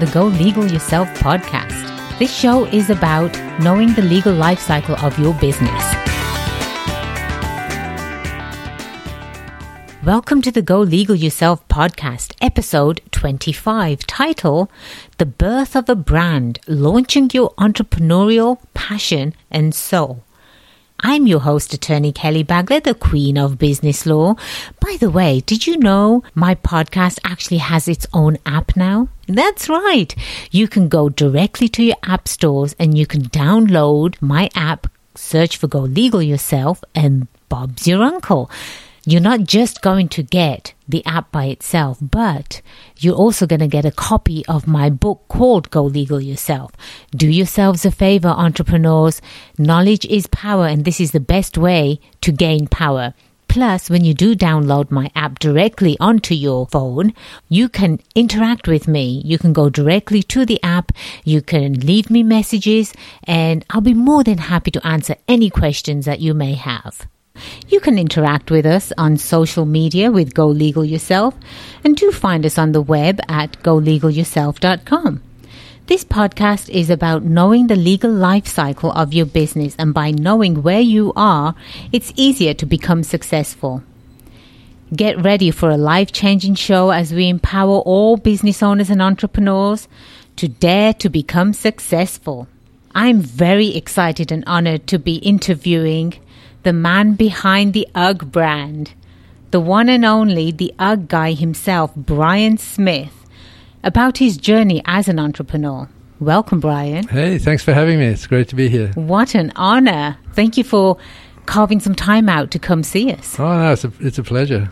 the Go Legal Yourself podcast. This show is about knowing the legal life cycle of your business. Welcome to the Go Legal Yourself podcast, episode 25, title The Birth of a Brand Launching Your Entrepreneurial Passion and Soul. I'm your host, attorney Kelly Bagla, the queen of business law. By the way, did you know my podcast actually has its own app now? That's right. You can go directly to your app stores and you can download my app, search for Go Legal Yourself, and Bob's your uncle you're not just going to get the app by itself, but you're also going to get a copy of my book called Go Legal Yourself. Do yourselves a favor, entrepreneurs. Knowledge is power, and this is the best way to gain power. Plus, when you do download my app directly onto your phone, you can interact with me. You can go directly to the app. You can leave me messages and I'll be more than happy to answer any questions that you may have. You can interact with us on social media with Go Legal Yourself and do find us on the web at golegalyourself.com. This podcast is about knowing the legal life cycle of your business, and by knowing where you are, it's easier to become successful. Get ready for a life changing show as we empower all business owners and entrepreneurs to dare to become successful. I'm very excited and honored to be interviewing the man behind the UGG brand, the one and only, the UGG guy himself, Brian Smith, about his journey as an entrepreneur. Welcome, Brian. Hey, thanks for having me. It's great to be here. What an honor. Thank you for carving some time out to come see us. Oh, no, it's a, it's a pleasure.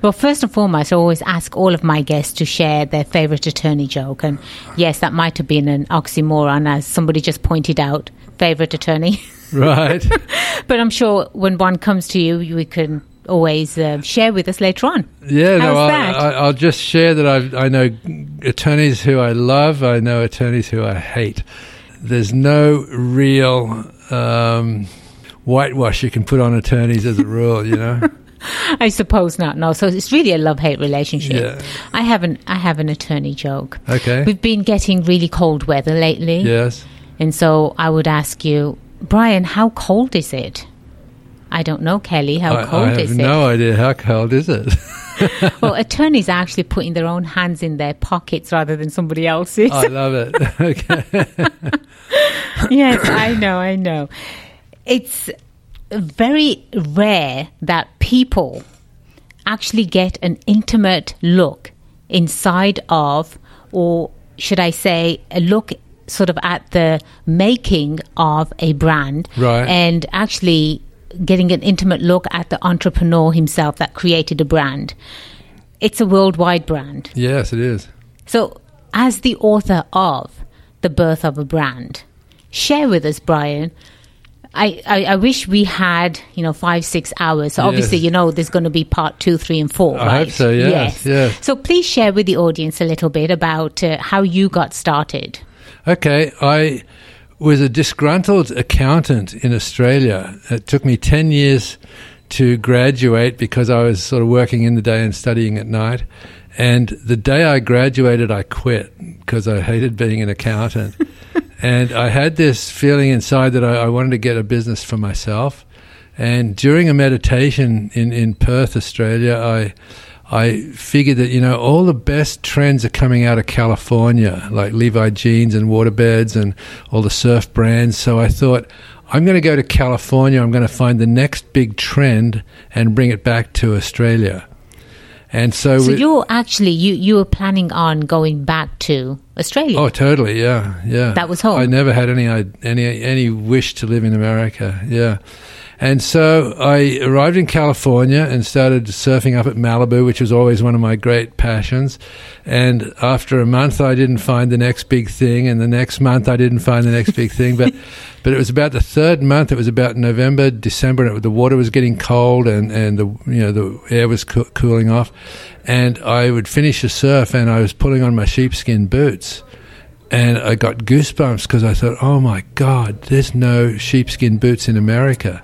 Well, first and foremost, I always ask all of my guests to share their favorite attorney joke. And yes, that might have been an oxymoron, as somebody just pointed out. Favorite attorney. Right. but I'm sure when one comes to you, we can always uh, share with us later on. Yeah, How's no, I, will just share that I've, I know attorneys who I love, I know attorneys who I hate. There's no real um, whitewash you can put on attorneys as a rule, you know. I suppose not. No, so it's really a love-hate relationship. Yeah. I have an I have an attorney joke. Okay. We've been getting really cold weather lately. Yes. And so I would ask you, Brian, how cold is it? I don't know, Kelly. How I, cold I is it? no idea. How cold is it? well, attorneys are actually putting their own hands in their pockets rather than somebody else's. I love it. okay. yes, I know, I know. It's very rare that people actually get an intimate look inside of, or should I say, a look sort of at the making of a brand right. and actually getting an intimate look at the entrepreneur himself that created a brand. It's a worldwide brand. Yes, it is. So, as the author of The Birth of a Brand, share with us, Brian. I, I, I wish we had, you know, five, six hours. So yes. obviously, you know, there's going to be part two, three, and four, I right? hope so, yes, yes. yes. So please share with the audience a little bit about uh, how you got started. Okay, I was a disgruntled accountant in Australia. It took me 10 years to graduate because I was sort of working in the day and studying at night. And the day I graduated, I quit because I hated being an accountant. and I had this feeling inside that I, I, wanted to get a business for myself. And during a meditation in, in Perth, Australia, I I figured that, you know, all the best trends are coming out of California, like Levi jeans and waterbeds and all the surf brands. So I thought, I'm going to go to California. I'm going to find the next big trend and bring it back to Australia. And so, so you're actually you you were planning on going back to Australia. Oh, totally, yeah, yeah. That was home. I never had any any any wish to live in America. Yeah, and so I arrived in California and started surfing up at Malibu, which was always one of my great passions. And after a month, I didn't find the next big thing, and the next month, I didn't find the next big thing. But but it was about the third month. It was about November, December, and it, the water was getting cold, and and the you know the air was co- cooling off. And I would finish a surf, and I was pulling on my sheepskin boots and I got goosebumps because I thought, oh my God, there's no sheepskin boots in America.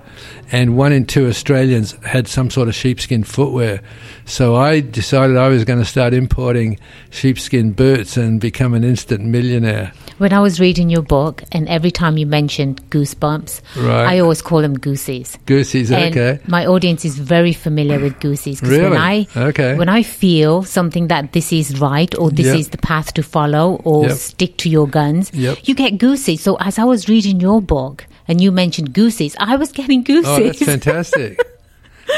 And one in two Australians had some sort of sheepskin footwear. So I decided I was going to start importing sheepskin boots and become an instant millionaire. When I was reading your book, and every time you mentioned goosebumps, Right. I always call them goosies. Goosies, And okay. my audience is very familiar with goosies. 'cause Really? When I, Okay. when I feel something that this is right or this Yep. is the path to follow or Yep. stick to your guns, Yep. you get goosies. So as I was reading your book and you mentioned goosies, I was getting goosies. Oh, that's fantastic.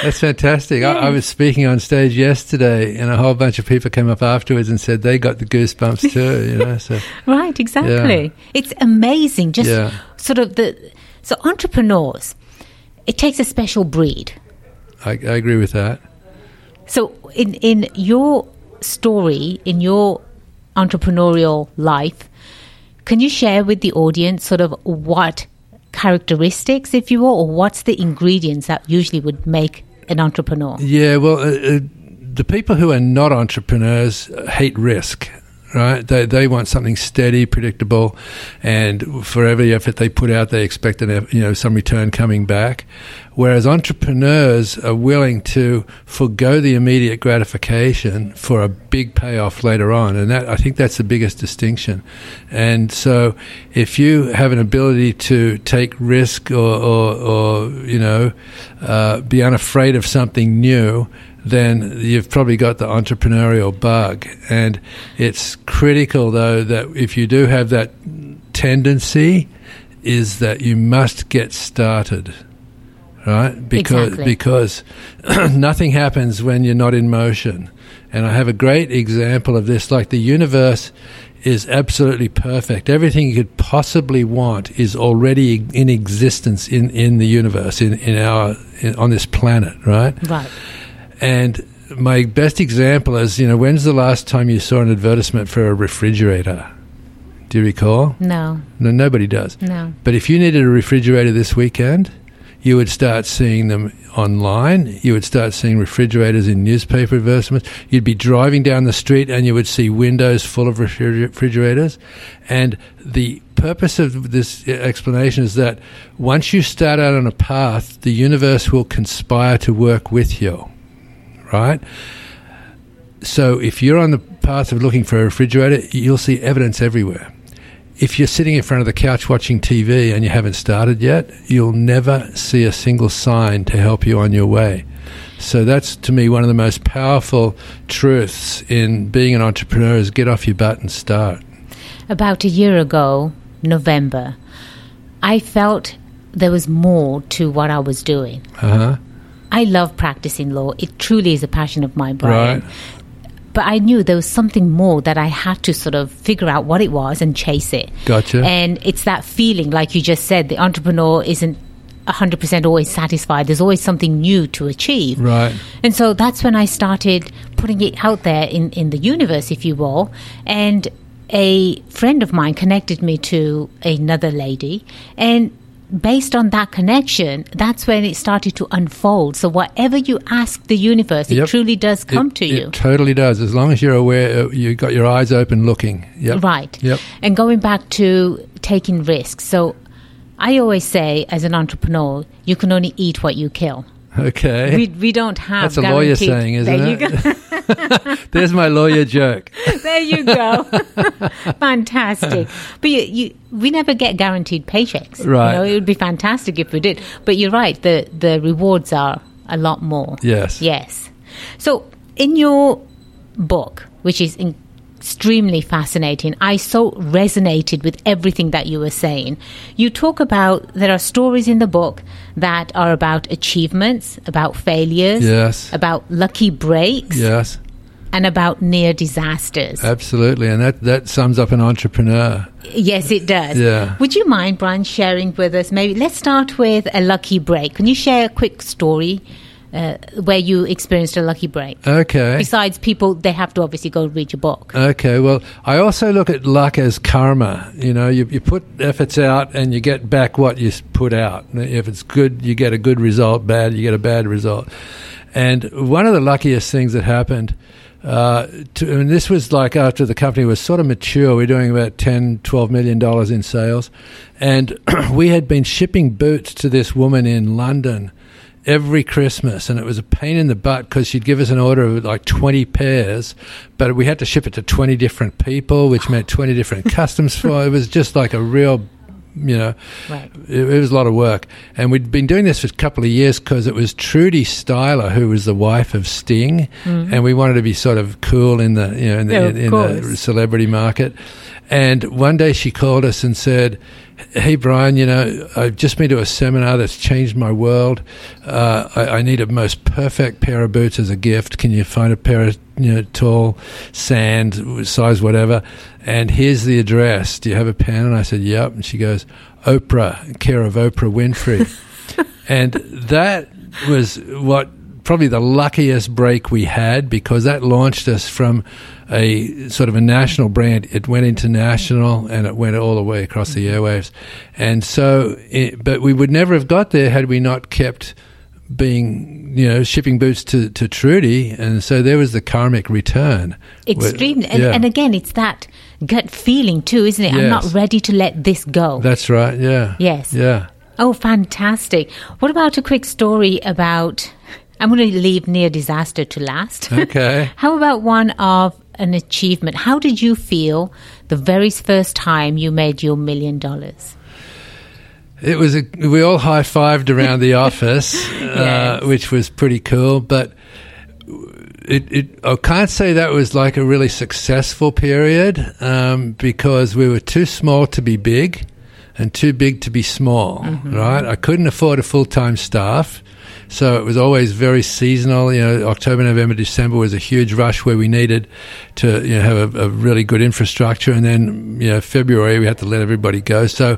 That's fantastic. I, I was speaking on stage yesterday, and a whole bunch of people came up afterwards and said they got the goosebumps too. You know, so Right, exactly. It's amazing. Just Yeah. sort of the so entrepreneurs. It takes a special breed. I, I agree with that. So in in your story, in your entrepreneurial life, can you share with the audience sort of what characteristics, if you will, or what's the ingredients that usually would make an entrepreneur? Yeah, well, uh, uh, the people who are not entrepreneurs hate risk. Right, they they want something steady, predictable, and for every effort they put out, they expect an you know some return coming back. Whereas entrepreneurs are willing to forego the immediate gratification for a big payoff later on, and that I think that's the biggest distinction. And so, if you have an ability to take risk or, or, or you know uh, be unafraid of something new, then you've probably got the entrepreneurial bug. And it's critical, though, that if you do have that tendency, is that you must get started. Right? Because Exactly. because nothing happens when you're not in motion. And I have a great example of this. Like the universe is absolutely perfect. Everything you could possibly want is already in existence in, in the universe, in, in our in, on this planet, right? Right. And my best example is, you know, when's the last time you saw an advertisement for a refrigerator? Do you recall? No. No, nobody does. No. But if you needed a refrigerator this weekend, you would start seeing them online. You would start seeing refrigerators in newspaper advertisements. You'd be driving down the street and you would see windows full of refrigerators. And the purpose of this explanation is that once you start out on a path, the universe will conspire to work with you. Right? So if you're on the path of looking for a refrigerator, you'll see evidence everywhere if you're sitting in front of the couch watching TV and you haven't started yet, you'll never see a single sign to help you on your way. So that's to me one of the most powerful truths in being an entrepreneur is get off your butt and start. About a year ago, November, I felt there was more to what I was doing. Uh-huh. I love practicing law. It truly is a passion of mine, Brian. Right. But I knew there was something more that I had to sort of figure out what it was and chase it. Gotcha. And it's that feeling, like you just said, the entrepreneur isn't 100% always satisfied. There's always something new to achieve. Right. And so that's when I started putting it out there in, in the universe, if you will. And a friend of mine connected me to another lady. And based on that connection, that's when it started to unfold. So whatever you ask the universe, it truly does come it, to you. It totally does. As long as you're aware, uh, you got your eyes open looking. Yep. Right. Yep. And going back to taking risks. So I always say, as an entrepreneur, you can only eat what you kill. Okay. We, we don't have That's a lawyer saying, isn't there it? You go. There's my lawyer joke. there you go. fantastic. But you, you, we never get guaranteed paychecks. Right. You know, it would be fantastic if we did. But you're right. The the rewards are a lot more. Yes. Yes. So in your book, which is in- extremely fascinating, I so resonated with everything that you were saying. You talk about there are stories in the book that are about achievements, about failures, Yes. about lucky breaks, Yes. and about near disasters. Absolutely. And that, that sums up an entrepreneur. Yes, it does. Yeah. Would you mind, Brian, sharing with us? Maybe let's start with a lucky break. Can you share a quick story uh, where you experienced a lucky break? Okay. Besides, people they have to obviously go read your book. Okay, well, I also look at luck as karma. You know, you, you put efforts out and you get back what you put out. If it's good, you get a good result. Bad, you get a bad result. And one of the luckiest things that happened Uh, to, and this was like after the company was sort of mature. We are doing about 10, 12 million dollars in sales. And we had been shipping boots to this woman in London every Christmas, and it was a pain in the butt because she'd give us an order of like 20 pairs, but we had to ship it to 20 different people, which meant 20 different customs for it. was just like a real you know, right. it, it, was a lot of work. And we'd been doing this for a couple of years because it was Trudy Styler who was the wife of Sting, mm-hmm. and we wanted to be sort of cool in the you know in the, yeah, in, in the celebrity market. And one day she called us and said, Hey, Brian, you know, I've just been to a seminar that's changed my world. Uh, I, I, need a most perfect pair of boots as a gift. Can you find a pair of, you know, tall, sand, size whatever? And here's the address. Do you have a pen? And I said, Yep. And she goes, Oprah, care of Oprah Winfrey. and that was what probably the luckiest break we had because that launched us from a sort of a national brand. It went international and it went all the way across the mm-hmm. airwaves. And so, it, but we would never have got there had we not kept being, you know, shipping boots to, to Trudy. And so there was the karmic return. Extreme. Where, and, and, again, it's that gut feeling too, isn't it? Yes. I'm not ready to let this go. That's right. Yeah. Yes. Yeah. Oh, fantastic. What about a quick story about I'm going to leave near disaster to last. Okay. How about one of an achievement? How did you feel the very first time you made your million dollars? It was a, we all high fived around the office, uh, yes. uh, which was pretty cool. But it, it, I can't say that was like a really successful period um, because we were too small to be big and too big to be small. Mm-hmm. Right? I couldn't afford a full time staff. So it was always very seasonal. You know, October, November, December was a huge rush where we needed to you know, have a, a really good infrastructure, and then you know February we had to let everybody go. So,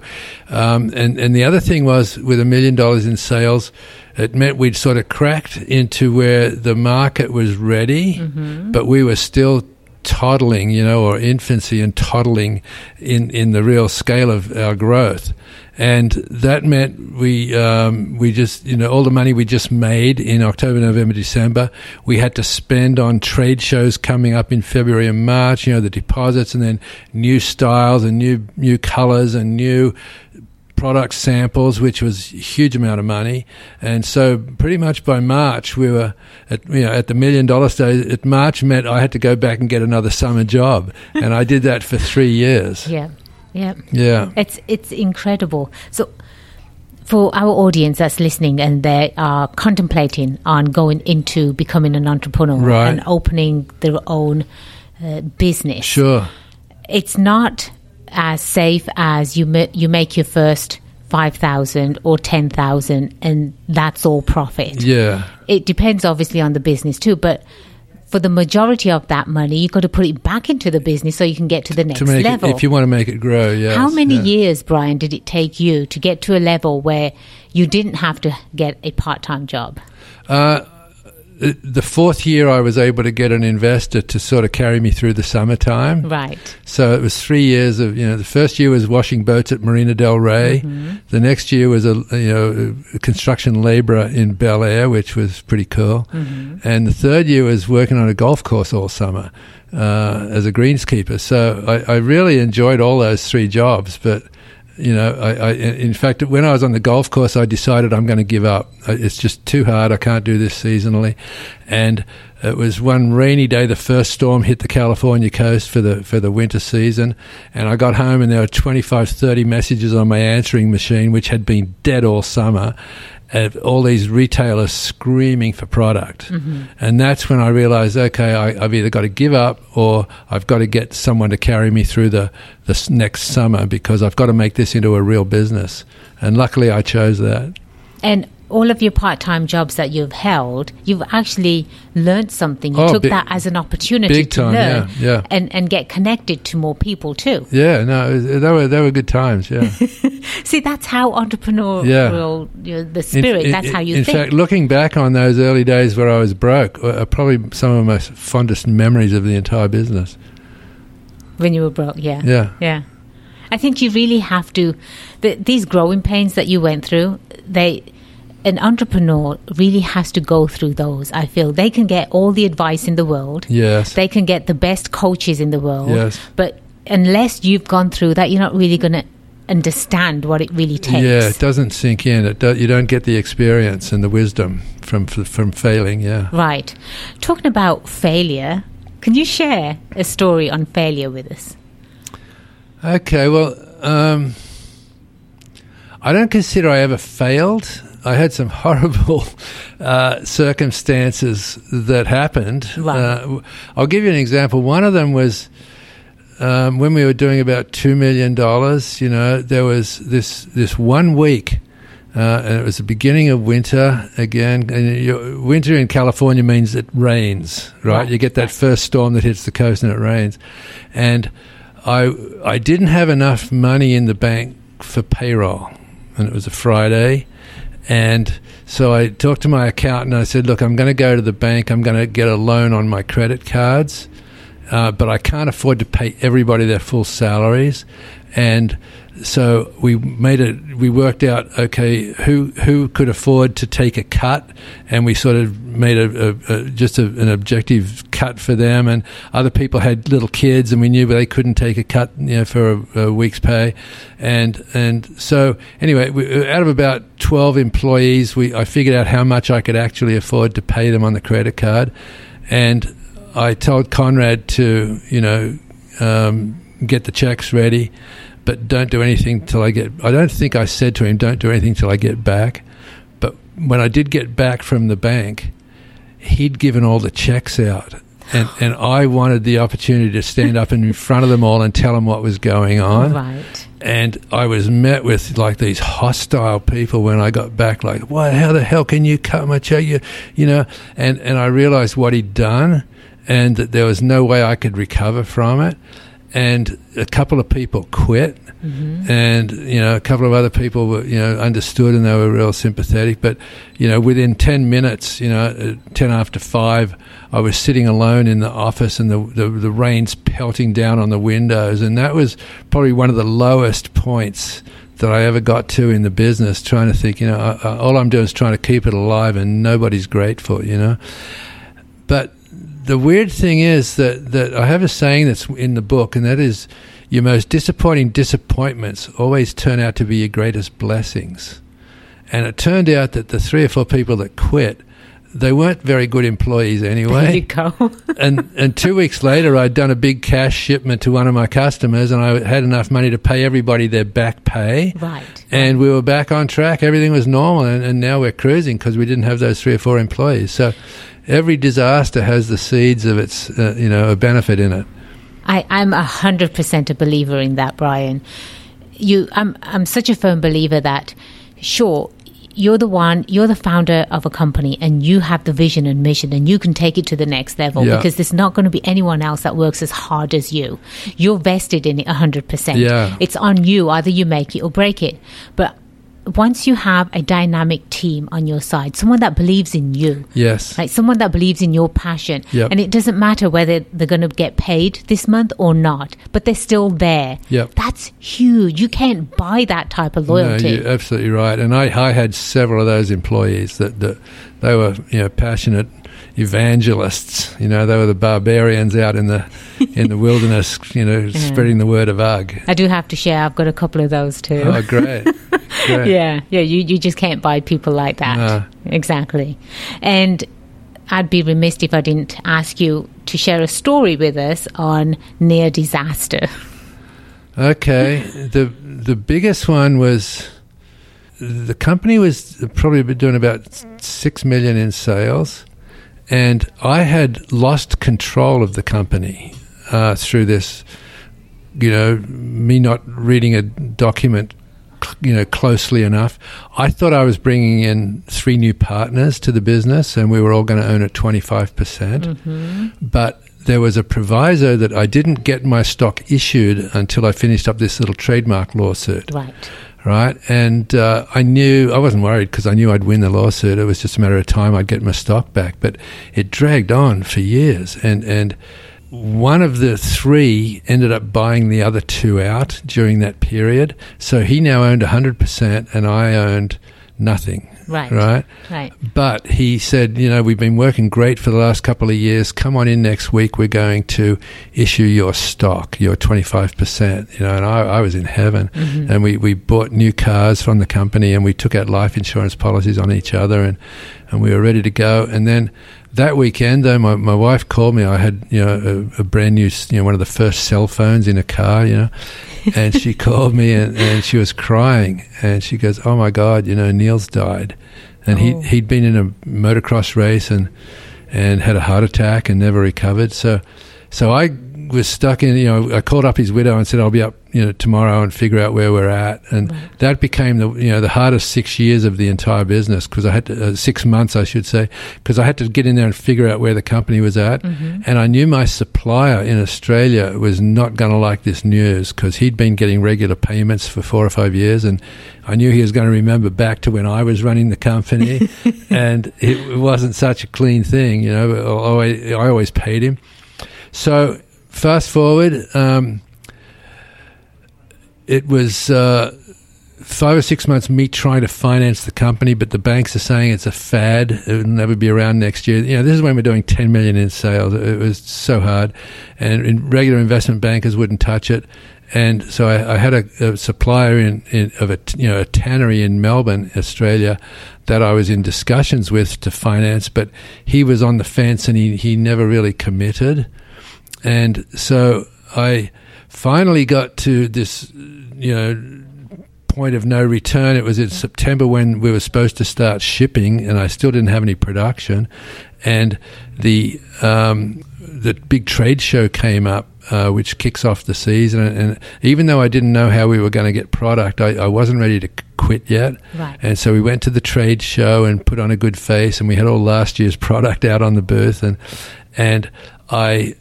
um, and and the other thing was with a million dollars in sales, it meant we'd sort of cracked into where the market was ready, mm-hmm. but we were still toddling, you know, or infancy and toddling in, in the real scale of our growth and that meant we um, we just you know all the money we just made in October, November, December we had to spend on trade shows coming up in February and March. You know the deposits and then new styles and new new colors and new product samples, which was a huge amount of money. And so, pretty much by March, we were at you know at the million dollar stage. At March meant I had to go back and get another summer job, and I did that for three years. Yeah. Yeah. Yeah. It's it's incredible. So for our audience that's listening and they are contemplating on going into becoming an entrepreneur right. and opening their own uh, business. Sure. It's not as safe as you ma- you make your first 5,000 or 10,000 and that's all profit. Yeah. It depends obviously on the business too, but for the majority of that money, you've got to put it back into the business so you can get to the next to level. It, if you want to make it grow, yeah. How many yeah. years, Brian, did it take you to get to a level where you didn't have to get a part time job? Uh, the fourth year I was able to get an investor to sort of carry me through the summertime. Right. So it was three years of you know the first year was washing boats at Marina Del Rey. Mm-hmm. The next year was a you know a construction labourer in Bel Air, which was pretty cool. Mm-hmm. And the third year was working on a golf course all summer uh, as a greenskeeper. So I, I really enjoyed all those three jobs, but you know, I, I, in fact, when I was on the golf course, I decided I'm going to give up. It's just too hard. I can't do this seasonally. And it was one rainy day. The first storm hit the California coast for the for the winter season, and I got home and there were 25, 30 messages on my answering machine, which had been dead all summer of all these retailers screaming for product. Mm-hmm. And that's when I realized, okay, I, have either got to give up or I've got to get someone to carry me through the, the next summer because I've got to make this into a real business. And luckily I chose that. And all of your part-time jobs that you've held, you've actually learned something. You oh, took big, that as an opportunity to time, learn yeah, yeah. And, and get connected to more people too. Yeah, no, they were they were good times. Yeah. See, that's how entrepreneurial yeah. you know, the spirit. In, that's how you. In think. fact, looking back on those early days where I was broke, uh, are probably some of my fondest memories of the entire business. When you were broke, yeah, yeah, yeah. I think you really have to. The, these growing pains that you went through, they an entrepreneur really has to go through those. I feel they can get all the advice in the world. Yes. They can get the best coaches in the world. Yes. But unless you've gone through that, you're not really going to understand what it really takes. Yeah, it doesn't sink in. It do, you don't get the experience and the wisdom from from failing. Yeah. Right. Talking about failure, can you share a story on failure with us? Okay. Well, um, I don't consider I ever failed. I had some horrible uh, circumstances that happened. Uh, I'll give you an example. One of them was um, when we were doing about two million dollars. You know, there was this this one week. Uh, and it was the beginning of winter again. And you, winter in California means it rains, right? Right. You get that first storm that hits the coast and it rains. And I I didn't have enough money in the bank for payroll, and it was a Friday, and so I talked to my accountant. I said, "Look, I'm going to go to the bank. I'm going to get a loan on my credit cards, uh, but I can't afford to pay everybody their full salaries." And so we made it. We worked out okay who who could afford to take a cut, and we sort of made a, a, a just a, an objective cut for them. And other people had little kids, and we knew they couldn't take a cut, you know, for a, week's pay. And and so anyway, we, out of about twelve employees, we I figured out how much I could actually afford to pay them on the credit card, and I told Conrad to you know um, get the checks ready but don't do anything till I get. I don't think I said to him, "Don't do anything till I get back." But when I did get back from the bank, he'd given all the checks out, and and I wanted the opportunity to stand up in front of them all and tell them what was going on. Right. And I was met with like these hostile people when I got back. Like, why? How the hell can you cut my check? You, you know. And and I realized what he'd done, and that there was no way I could recover from it and a couple of people quit, Mm-hmm. and you know a couple of other people were you know understood and they were real sympathetic. But you know within ten minutes, you know ten after five, I was sitting alone in the office and the, the the rain's pelting down on the windows, and that was probably one of the lowest points that I ever got to in the business. Trying to think, you know, I, I, all I'm doing is trying to keep it alive, and nobody's grateful, you know. But the weird thing is that, that I have a saying that's in the book, and that is your most disappointing disappointments always turn out to be your greatest blessings. And it turned out that the three or four people that quit, they weren't very good employees There you anyway. go. and and two weeks later, I'd done a big cash shipment to one of my customers, and I had enough money to pay everybody their back pay. right. And we were back on track. Everything was normal, and, and now we're cruising because we didn't have those three or four employees. So every disaster has the seeds of its, uh, you know, a benefit in it. I, I'm a hundred percent a believer in that, Brian. You, I'm, I'm such a firm believer that, sure, you're the one, you're the founder of a company, and you have the vision and mission, and you can take it to the next level Yeah. because there's not going to be anyone else that works as hard as you. You're vested in it a hundred percent. Yeah. It's on you. Either you make it or break it. But once you have a dynamic team on your side, someone that believes in you, Yes. like someone that believes in your passion. Yep. And it doesn't matter whether they're going to get paid this month or not, but they're still there. Yep. That's huge. You can't buy that type of No, loyalty. you're absolutely right. And I, I had several of those employees that, that they were, you know, passionate evangelists. You know, they were the barbarians out in the in the wilderness, you know, spreading the word of Ugg. I do have to share, I've got a couple of those too. Oh, great. great. yeah, yeah, you, you just can't buy people like that. No. Exactly. And I'd be remiss if I didn't ask you to share a story with us on near disaster. Okay. The the biggest one was the company was probably doing about six million in sales, and I had lost control of the company uh, through this. You know, me not reading a document, you know, closely enough. I thought I was bringing in three new partners to the business, and we were all going to own it twenty five percent. But there was a proviso that I didn't get my stock issued until I finished up this little trademark lawsuit Right. Right? And uh, I knew I wasn't worried because I knew I'd win the lawsuit. It was just a matter of time I'd get my stock back. But it dragged on for years, and and one of the three ended up buying the other two out during that period. So he now owned hundred percent, and I owned nothing. Right. Right. Right. But he said, you know, we've been working great for the last couple of years. Come on in next week. We're going to issue your stock, your 25%. You know, and I, I was in heaven. Mm-hmm. And we, we bought new cars from the company and we took out life insurance policies on each other and, and we were ready to go. And then that weekend, though, my, my wife called me. I had, you know, a, a brand new, you know, one of the first cell phones in a car, you know, and she called me and, and she was crying and she goes, "Oh my God, you know, Neil's died." and Oh. he he'd been in a motocross race and and had a heart attack and never recovered. So so I was stuck in. You know, I called up his widow and said I'll be up you know tomorrow and figure out where we're at. And Right. that became the you know the hardest six years of the entire business because I had to, uh, six months I should say because I had to get in there and figure out where the company was at. Mm-hmm. And I knew my supplier in Australia was not going to like this news because he'd been getting regular payments for four or five years, and I knew he was going to remember back to when I was running the company, and it wasn't such a clean thing, you know. I always, I always paid him. So fast forward, um, it was. Uh, Five or six months, me trying to finance the company, but the banks are saying it's a fad. It will never be around next year. You know, this is when we're doing 10 million in sales. It was so hard, and regular investment bankers wouldn't touch it. And so I, I had a, a supplier in, in of a you know a tannery in Melbourne, Australia, that I was in discussions with to finance, but he was on the fence and he he never really committed. And so I finally got to this, you know, point of no return. It was in September when we were supposed to start shipping, and I still didn't have any production. And the um, the big trade show came up, uh, which kicks off the season. And, and even though I didn't know how we were going to get product, I, I wasn't ready to quit yet. Right. And so we went to the trade show and put on a good face, and we had all last year's product out on the booth, and and I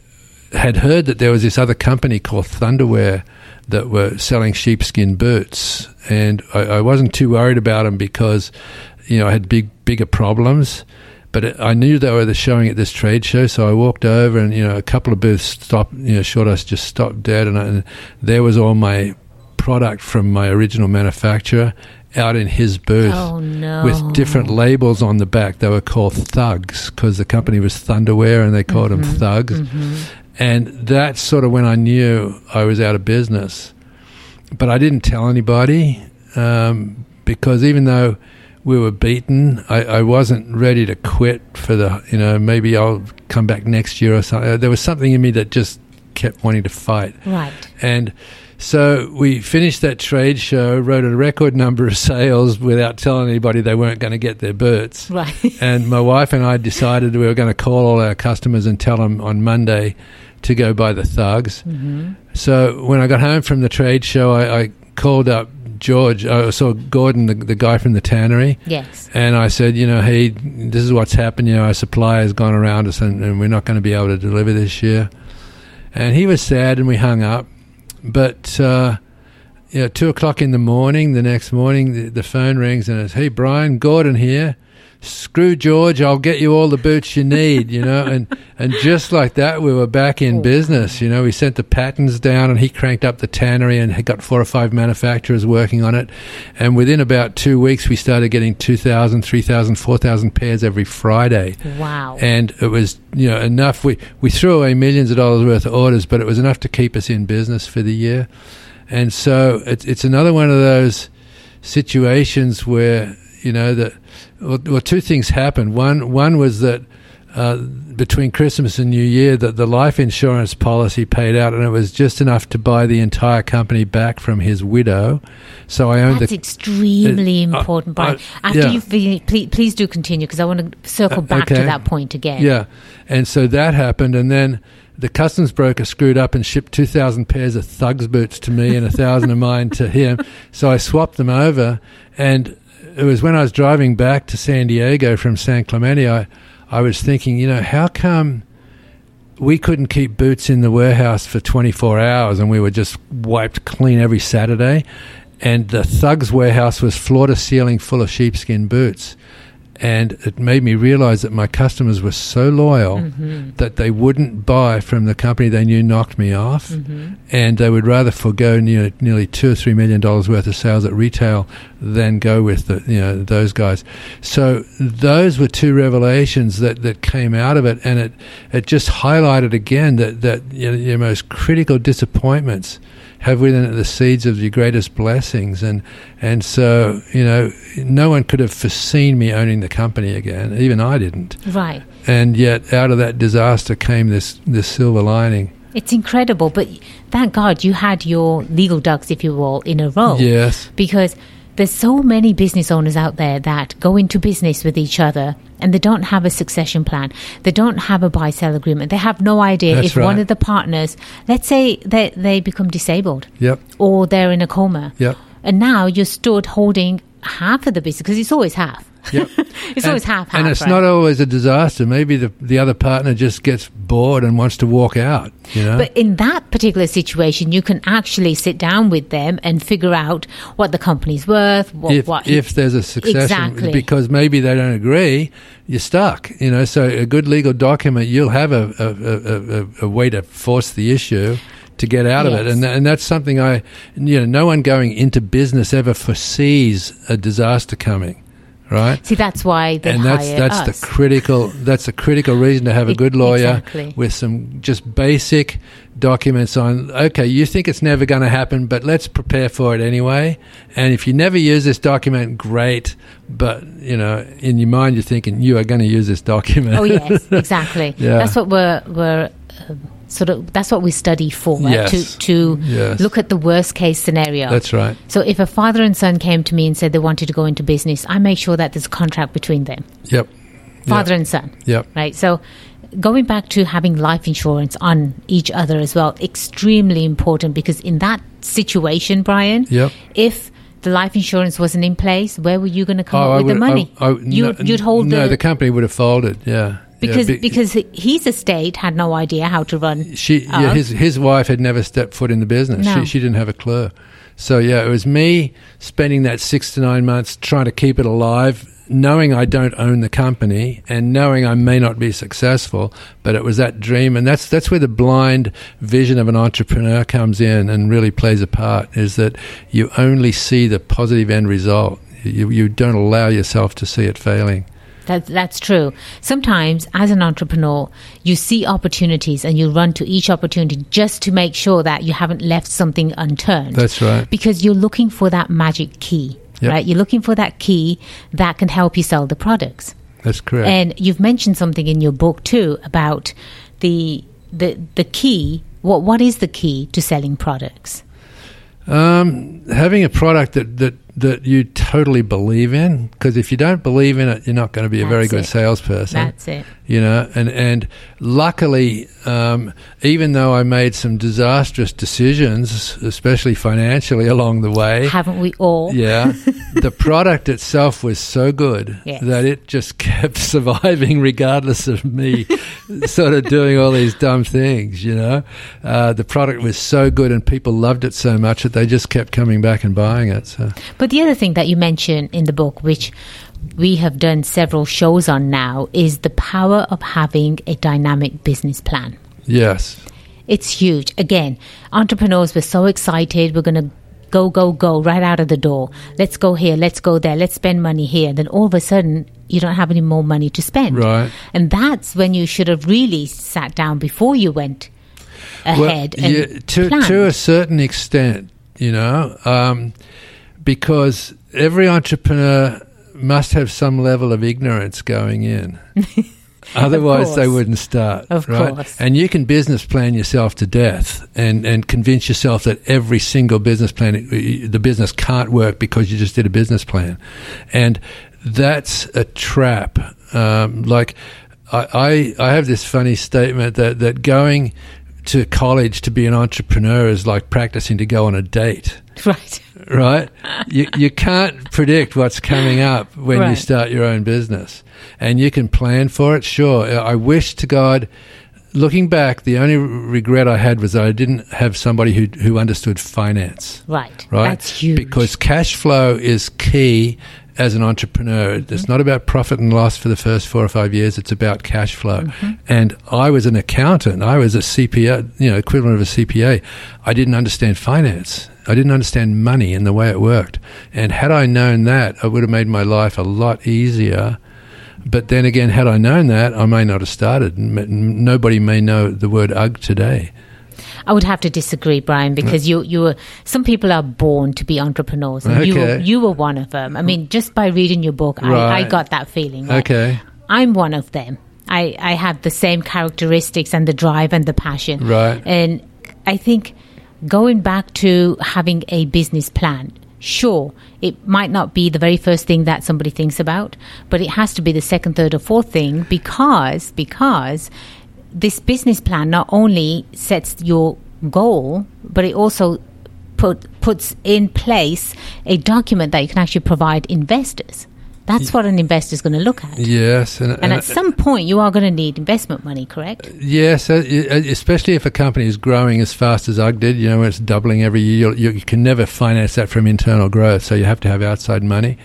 had heard that there was this other company called Thunderwear that were selling sheepskin boots, and I, I wasn't too worried about them because you know I had big bigger problems. But it, I knew they were the showing at this trade show, so I walked over, and you know a couple of booths stopped. You know, short us just stopped dead, and, I, and there was all my product from my original manufacturer out in his booth Oh no. with different labels on the back. They were called thugs because the company was Thunderwear and they called them mm-hmm. thugs. Mm-hmm. And that's sort of when I knew I was out of business. But I didn't tell anybody um, because even though we were beaten, I, I wasn't ready to quit for the, you know, maybe I'll come back next year or something. Uh, there was something in me that just kept wanting to fight. Right. And so we finished that trade show, wrote a record number of sales without telling anybody they weren't going to get their boots. Right. And my wife and I decided we were going to call all our customers and tell them on Monday to go buy the thugs. hmm So when I got home from the trade show, I, I called up George, I saw Gordon, the, the guy from the tannery, Yes. and I said, you know, hey, this is what's happened. You know, our supply has gone around us, and, and we're not going to be able to deliver this year. And he was sad, and we hung up. But uh, know, two o'clock in the morning, the next morning, the, the phone rings, and it's, hey, Brian, Gordon here. Screw George, I'll get you all the boots you need, you know, and and just like that, we were back in Oh. business. You know, we sent the patterns down, and he cranked up the tannery, and had got four or five manufacturers working on it. And within about two weeks, we started getting 2,000, 3,000, 4,000 pairs every Friday. Wow. And it was, you know, enough. We, we threw away millions of dollars worth of orders, but it was enough to keep us in business for the year. And so it's, it's another one of those situations where, you know, that, well, well two things happened. One, one was that uh, between Christmas and New Year that the life insurance policy paid out, and it was just enough to buy the entire company back from his widow. So I owned That's the extremely uh, important, uh, Brian. After yeah. you please, please do continue because I want to circle Uh, back to that point again. Yeah, and so that happened, and then the customs broker screwed up and shipped two thousand pairs of thugs boots to me and a thousand of mine to him. So I swapped them over, and it was when I was driving back to San Diego from San Clemente. I I was thinking, you know, how come we couldn't keep boots in the warehouse for 24 hours and we were just wiped clean every Saturday? And the thugs warehouse was floor to ceiling full of sheepskin boots and it made me realize that my customers were so loyal Mm-hmm. that they wouldn't buy from the company they knew knocked me off, Mm-hmm. and they would rather forego nearly, nearly two or three million dollars worth of sales at retail than go with the you know those guys. So those were two revelations that, that came out of it, and it it just highlighted again that that you know, your most critical disappointments have within it the seeds of your greatest blessings, and and so you know no one could have foreseen me owning the company again, even I didn't, Right. and yet out of that disaster came this this silver lining. It's incredible, but thank God you had your legal ducks, if you will, in a row. Yes. Because there's so many business owners out there that go into business with each other and they don't have a succession plan. They don't have a buy sell agreement. They have no idea That's if one of the partners, let's say they, they become disabled Yep. or they're in a coma. Yep. And now you're stood holding half of the business because it's always half. Yep. It's always half. And it's right? not always a disaster. Maybe the the other partner just gets bored and wants to walk out. You know. But in that particular situation, you can actually sit down with them and figure out what the company's worth. What, if, what if there's a succession, Exactly. because maybe they don't agree, you're stuck. You know, so a good legal document, you'll have a, a, a, a, a way to force the issue to get out of it, and and that's something I, you know, no one going into business ever foresees a disaster coming, right? see, that's why they and that's that's us. the critical that's the critical reason to have a good lawyer exactly. with some just basic documents on okay you think it's never going to happen but let's prepare for it anyway and if you never use this document great but you know in your mind you're thinking you are going to use this document oh yes, exactly. Yeah. That's what we're we're um, sort of that's what we study for, right? Yes. To to Yes. look at the worst case scenario. that's right so if a father and son came to me and said they wanted to go into business, I make sure that there's a contract between them, yep father yep. and son. yep right? So going back to having life insurance on each other as well, extremely important because in that situation, Brian, Yep. if the life insurance wasn't in place, where were you going to come Oh, up with the money? I- I- you'd, no, you'd hold no the, the company would have folded yeah because yeah, be- because his estate had no idea how to run. she yeah, his his wife had never stepped foot in the business. No. She she didn't have a clue. So yeah, it was me spending that six to nine months trying to keep it alive, knowing I don't own the company and knowing I may not be successful, but it was that dream, and that's that's where the blind vision of an entrepreneur comes in and really plays a part. Is that you only see the positive end result. You you don't allow yourself to see it failing. That, that's true. Sometimes, as an entrepreneur, you see opportunities and you run to each opportunity just to make sure that you haven't left something unturned. That's right. because you're looking for that magic key, Yep. right? You're looking for that key that can help you sell the products. That's correct. And you've mentioned something in your book too about the the the key. What what is the key to selling products? Um, having a product that, that, that you totally believe in, because if you don't believe in it, you're not going to be a very good it. salesperson. That's it. you know, and and luckily, um, even though I made some disastrous decisions, especially financially along the way, Haven't we all? yeah, the product itself was so good Yes. that it just kept surviving regardless of me sort of doing all these dumb things, you know. Uh, the product was so good and people loved it so much that they just kept coming back and buying it. So, But the other thing that you mention in the book, which we have done several shows on now, is the power of having a dynamic business plan. yes. It's huge. Again, entrepreneurs were so excited. We're going to go, go, go right out of the door. Let's go here. Let's go there. Let's spend money here. Then all of a sudden, you don't have any more money to spend. Right. And that's when you should have really sat down before you went ahead and yeah, to planned. to a certain extent, you know, um, because every entrepreneur must have some level of ignorance going in. Otherwise, they wouldn't start. Of right? course. And you can business plan yourself to death and, and convince yourself that every single business plan, the business can't work because you just did a business plan. And that's a trap. Um, like, I, I, I have this funny statement that, that going to college to be an entrepreneur is like practicing to go on a date right. Right? you you can't predict what's coming up when you start your own business, and you can plan for it. Sure, I wish to God. Looking back, the only regret I had was that I didn't have somebody who who understood finance. Right. Right, That's huge. because cash flow is key, as an entrepreneur. Mm-hmm. It's not about profit and loss for the first four or five years. It's about cash flow. Mm-hmm. And I was an accountant. I was a CPA, you know, equivalent of a CPA. I didn't understand finance. I didn't understand money and the way it worked. And had I known that, I would have made my life a lot easier. But then again, had I known that, I may not have started. Nobody may know the word UGG today. I would have to disagree, Brian, because you you were some people are born to be entrepreneurs, and you were, you were one of them. I mean, just by reading your book, I, I got that feeling. Okay. I'm one of them. I I have the same characteristics and the drive and the passion. Right. And I think going back to having a business plan, sure, it might not be the very first thing that somebody thinks about, but it has to be the second, third, or fourth thing because because this business plan not only sets your goal, but it also put puts in place a document that you can actually provide investors. That's what an investor is going to look at. Yes. And, And at some point, you are going to need investment money, correct? Yes, uh, uh, especially if a company is growing as fast as UGG did, you know, it's doubling every year, you, you can never finance that from internal growth, so you have to have outside money.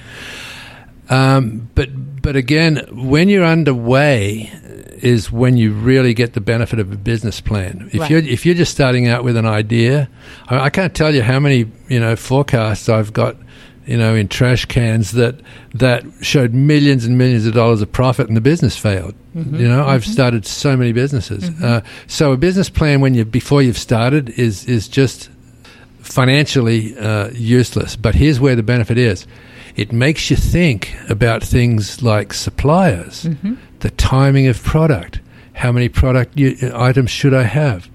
Um, but but again, when you're underway, is when you really get the benefit of a business plan. If Right. you're if you're just starting out with an idea, I, I can't tell you how many you know forecasts I've got. You know, in trash cans that that showed millions and millions of dollars of profit, and the business failed. You know, I've started so many businesses. Uh, so a business plan when you before you've started is is just financially uh, useless. But here's where the benefit is: it makes you think about things like suppliers, the timing of product, how many product u- items should I have,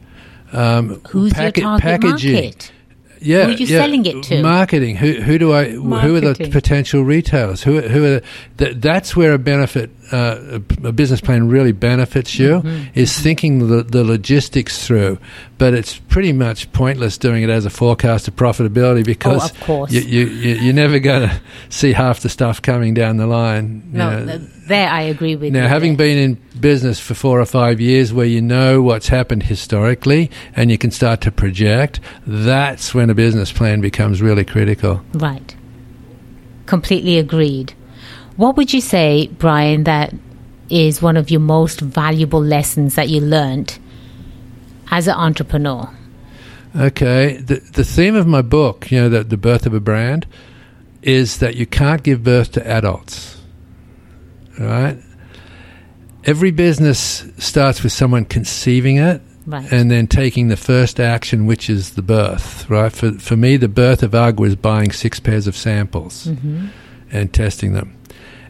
um, Who's packet- your target packaging. market? Yeah, Who are you yeah. selling it to? Marketing. Who who do I? Who are the potential retailers? Who who are? The, that, that's where a benefit, uh, a, a business plan really benefits you. Mm-hmm. Is thinking the, the logistics through, but it's pretty much pointless doing it as a forecast of profitability because Oh, of course. you, you, you you're never going to see half the stuff coming down the line. you No, know. Th- there I agree with you. Now, having there. been in business for four or five years where you know what's happened historically and you can start to project, that's when a business plan becomes really critical. Right. Completely agreed. What would you say, Brian, that is one of your most valuable lessons that you learned as an entrepreneur? Okay, the, the theme of my book, you know, the, the birth of a brand, is that you can't give birth to adults. Right? Every business starts with someone conceiving it Right. and then taking the first action, which is the birth, right? For, for me, the birth of UGG was buying six pairs of samples Mm-hmm. and testing them.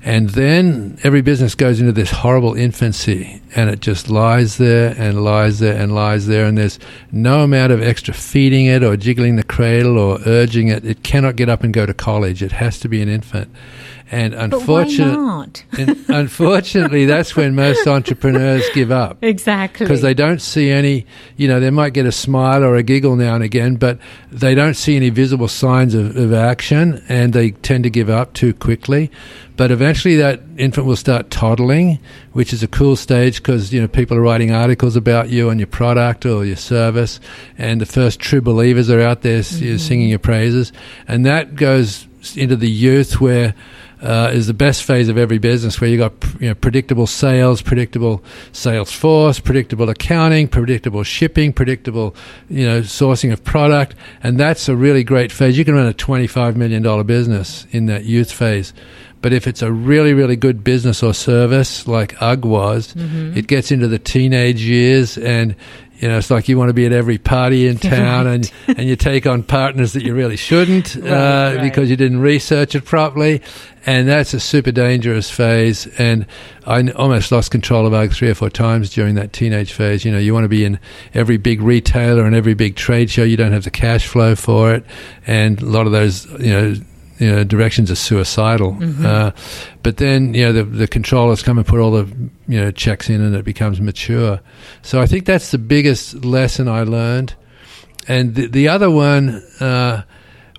And then every business goes into this horrible infancy and it just lies there and lies there and lies there. And there's no amount of extra feeding it or jiggling the cradle or urging it. It cannot get up and go to college. It has to be an infant. And unfortunately, and unfortunately, that's when most entrepreneurs give up Exactly. because they don't see any, you know, they might get a smile or a giggle now and again, but they don't see any visible signs of, of action and they tend to give up too quickly. But eventually that infant will start toddling, which is a cool stage because, you know, people are writing articles about you and your product or your service and the first true believers are out there know, singing your praises. And that goes into the youth where uh, is the best phase of every business where you've got you know, predictable sales, predictable sales force, predictable accounting, predictable shipping, predictable you know sourcing of product, and that's a really great phase. You can run a twenty-five million dollar business in that youth phase. But if it's a really, really good business or service like UGG was, it gets into the teenage years and you know, it's like you want to be at every party in town and, and you take on partners that you really shouldn't uh, Right, right. because you didn't research it properly. And that's a super dangerous phase. And I almost lost control of UGG three or four times during that teenage phase. You know, you want to be in every big retailer and every big trade show. You don't have the cash flow for it. And a lot of those, you know, you know, directions are suicidal. Uh, but then, you know, the, the controllers come and put all the, you know, checks in and it becomes mature. So I think that's the biggest lesson I learned. And the, the other one, uh,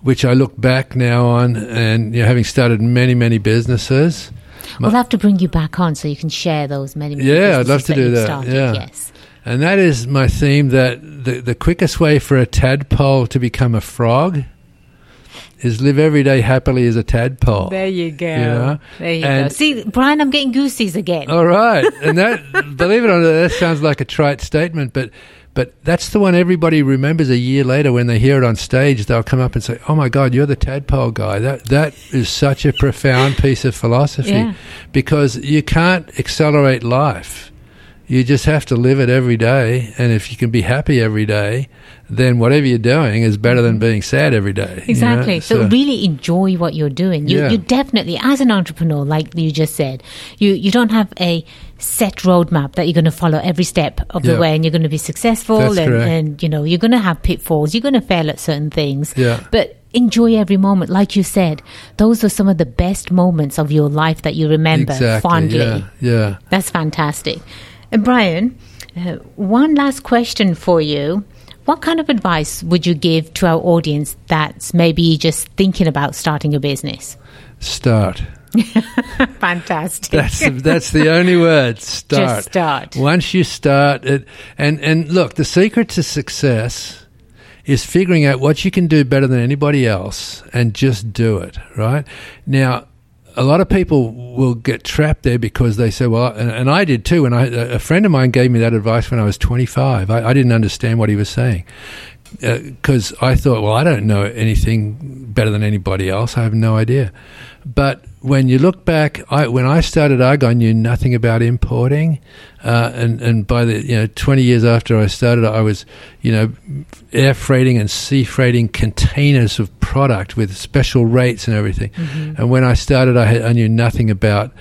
which I look back now on and, you know, having started many, many businesses, we'll have to bring you back on so you can share those many, many Yeah, I'd love to do that, started. yeah. Yes. and that is my theme that the, the quickest way for a tadpole to become a frog is live every day happily as a tadpole. There you go. know? There you go. See, Brian, I'm getting goosies again. All right, and that believe it or not, that sounds like a trite statement, but but that's the one everybody remembers a year later when they hear it on stage. They'll come up and say, "Oh my God, you're the tadpole guy." That that is such a profound piece of philosophy Yeah. because you can't accelerate life. You just have to live it every day, and if you can be happy every day, then whatever you're doing is better than mm-hmm. being sad every day. you know? Exactly. So, really enjoy what you're doing. You, Yeah. you definitely, as an entrepreneur, like you just said, you, you don't have a set roadmap that you're going to follow every step of the way and you're going to be successful That's and, correct. and, you know, you're going to have pitfalls. You're going to fail at certain things. Yeah. But enjoy every moment. Like you said, those are some of the best moments of your life that you remember exactly. fondly. Yeah, yeah. That's fantastic. And Brian, uh, one last question for you. What kind of advice would you give to our audience that's maybe just thinking about starting a business? Start. Fantastic. That's that's the only word. Start. Just start. Once you start it, and and look, the secret to success is figuring out what you can do better than anybody else, and just do it. Right now. A lot of people will get trapped there because they say, "Well," and, and I did too. And I, a friend of mine gave me that advice when I was 25. I, I didn't understand what he was saying uh, because I thought, well, I don't know anything better than anybody else. I have no idea. But when you look back, I, when I started UGG, I knew nothing about importing, uh, and and by the you know twenty years after I started, I was you know air freighting and sea freighting containers of product with special rates and everything. And when I started, I, had, I knew nothing about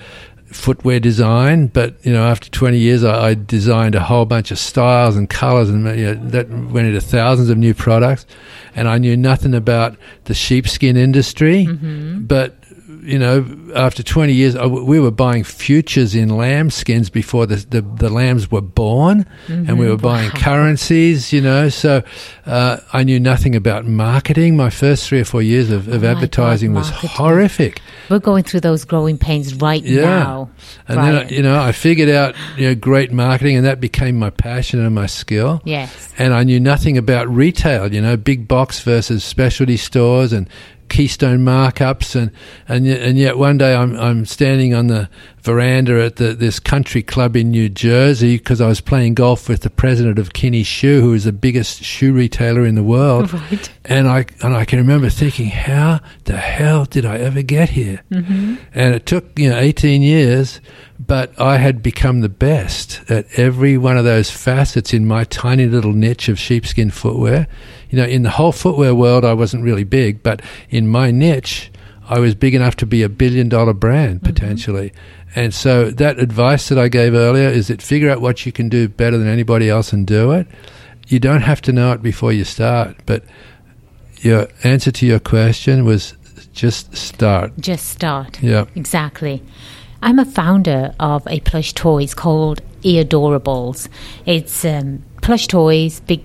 footwear design, but you know, after 20 years, I, I designed a whole bunch of styles and colors, and you know, that went into thousands of new products. And I knew nothing about the sheepskin industry, but you know, after 20 years, we were buying futures in lambskins before the, the, the lambs were born, and we were buying currencies, you know. So uh, I knew nothing about marketing. My first three or four years of, of Oh my God, advertising was horrific. We're going through those growing pains right Yeah. now. And then, Brian. I- you know, I figured out, you know, great marketing, and that became my passion and my skill. yes. And I knew nothing about retail, you know, big box versus specialty stores and keystone markups, and and yet, and yet one day I'm I'm standing on the veranda at the, this country club in New Jersey because I was playing golf with the president of Kinney Shoe, who is the biggest shoe retailer in the world. Right. And I and I can remember thinking, how the hell did I ever get here? Mm-hmm. And it took you know 18 years, but I had become the best at every one of those facets in my tiny little niche of sheepskin footwear. You know, in the whole footwear world, I wasn't really big, but in my niche, I was big enough to be a billion dollar brand potentially. And so that advice that I gave earlier is that figure out what you can do better than anybody else and do it. You don't have to know it before you start, but your answer to your question was just start. Just start. Yeah. Exactly. I'm a founder of a plush toy. It's called Eadorables. It's um, plush toys, big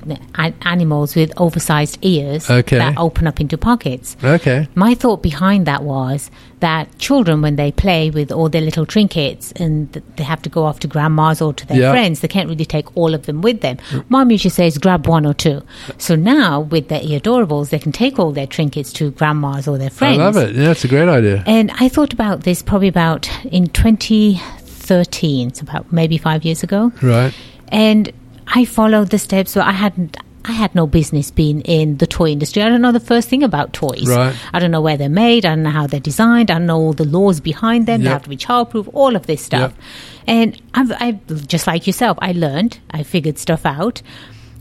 animals with oversized ears Okay. that open up into pockets. Okay. My thought behind that was that children, when they play with all their little trinkets and they have to go off to grandma's or to their Yeah. friends, they can't really take all of them with them. Mom usually says, grab one or two. So now, with their Eadorables, they can take all their trinkets to grandma's or their friends. I love it. Yeah, that's a great idea. And I thought about this probably about in 2013, it's about maybe five years ago. Right. And I followed the steps. So I hadn't. I had no business being in the toy industry. I don't know the first thing about toys. Right. I don't know where they're made. I don't know how they're designed. I don't know all the laws behind them. They have to be childproof. All of this stuff. Yep. And I've, I've just like yourself. I learned. I figured stuff out.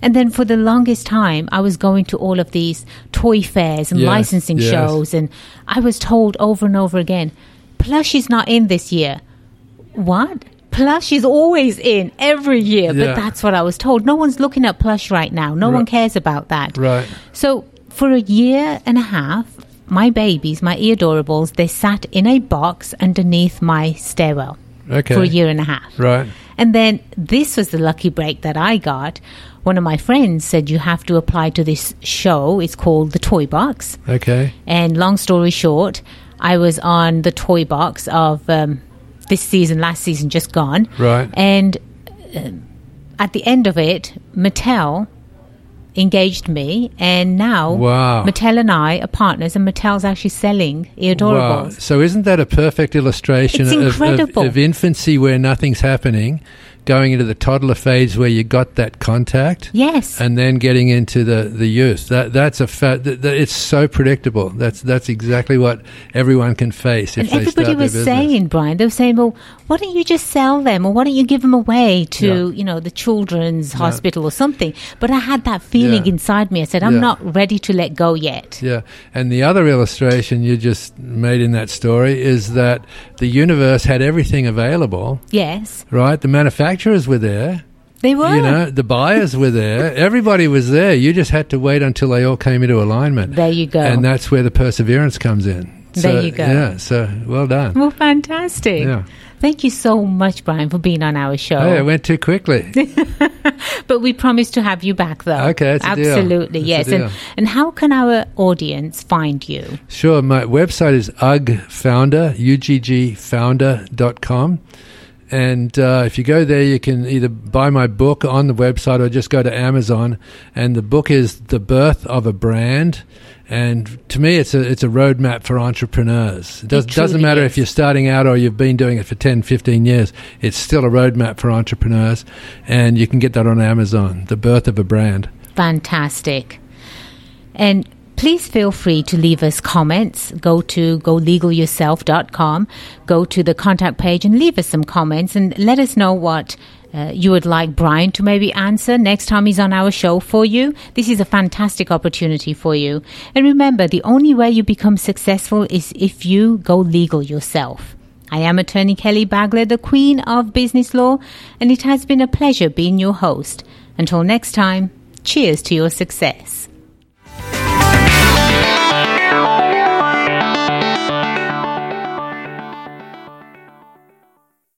And then for the longest time, I was going to all of these toy fairs and Yes, licensing yes. shows, and I was told over and over again, "Plush is not in this year." What? Plush is always in every year, Yeah. but that's what I was told. No one's looking at plush right now. No one cares about that. Right. So for a year and a half, my babies, my eadorables, they sat in a box underneath my stairwell Okay. for a year and a half. Right. And then this was the lucky break that I got. One of my friends said you have to apply to this show. It's called the Toy Box. Okay. And long story short, I was on the toy box of um, this season, last season, just gone. Right. And um, at the end of it, Mattel engaged me, and now Wow. Mattel and I are partners, and Mattel's actually selling Wow. So isn't that a perfect illustration of, of, of infancy where nothing's happening, going into the toddler phase where you got that contact? Yes. and then getting into the, the youth. That that's a fa- th- th- it's so predictable. That's that's exactly what everyone can face if and everybody was saying, Brian, they were saying, well, why don't you just sell them or why don't you give them away to, Yeah. you know, the children's hospital or something? But I had that feeling Yeah. inside me. I said, I'm Yeah. not ready to let go yet. Yeah, and the other illustration you just made in that story is that the universe had everything available. Yes, Right, the manufacturers were there. they were. You know, the buyers were there. Everybody was there. You just had to wait until they all came into alignment. there you go. And that's where the perseverance comes in. There So, you go. Yeah, so well done. well, fantastic. Yeah. Thank you so much, Brian, for being on our show. Hey, it went too quickly. But we promise to have you back, though. Okay, it's a deal. Absolutely, yes. And, and how can our audience find you? Sure. My website is uggfounder, uggfounder.com. And uh, if you go there, you can either buy my book on the website or just go to Amazon. And the book is The Birth of a Brand. And to me, it's a, it's a roadmap for entrepreneurs. It, does, It doesn't matter is. if you're starting out or you've been doing it for 10, 15 years. It's still a roadmap for entrepreneurs. And you can get that on Amazon, The Birth of a Brand. Fantastic. And please feel free to leave us comments. Go to golegalyourself.com, go to the contact page and leave us some comments and let us know what uh, you would like Brian to maybe answer next time he's on our show for you. This is a fantastic opportunity for you. And remember, the only way you become successful is if you go legal yourself. I am attorney Kelly Bagla, the Queen of Business Law, and it has been a pleasure being your host. Until next time, cheers to your success.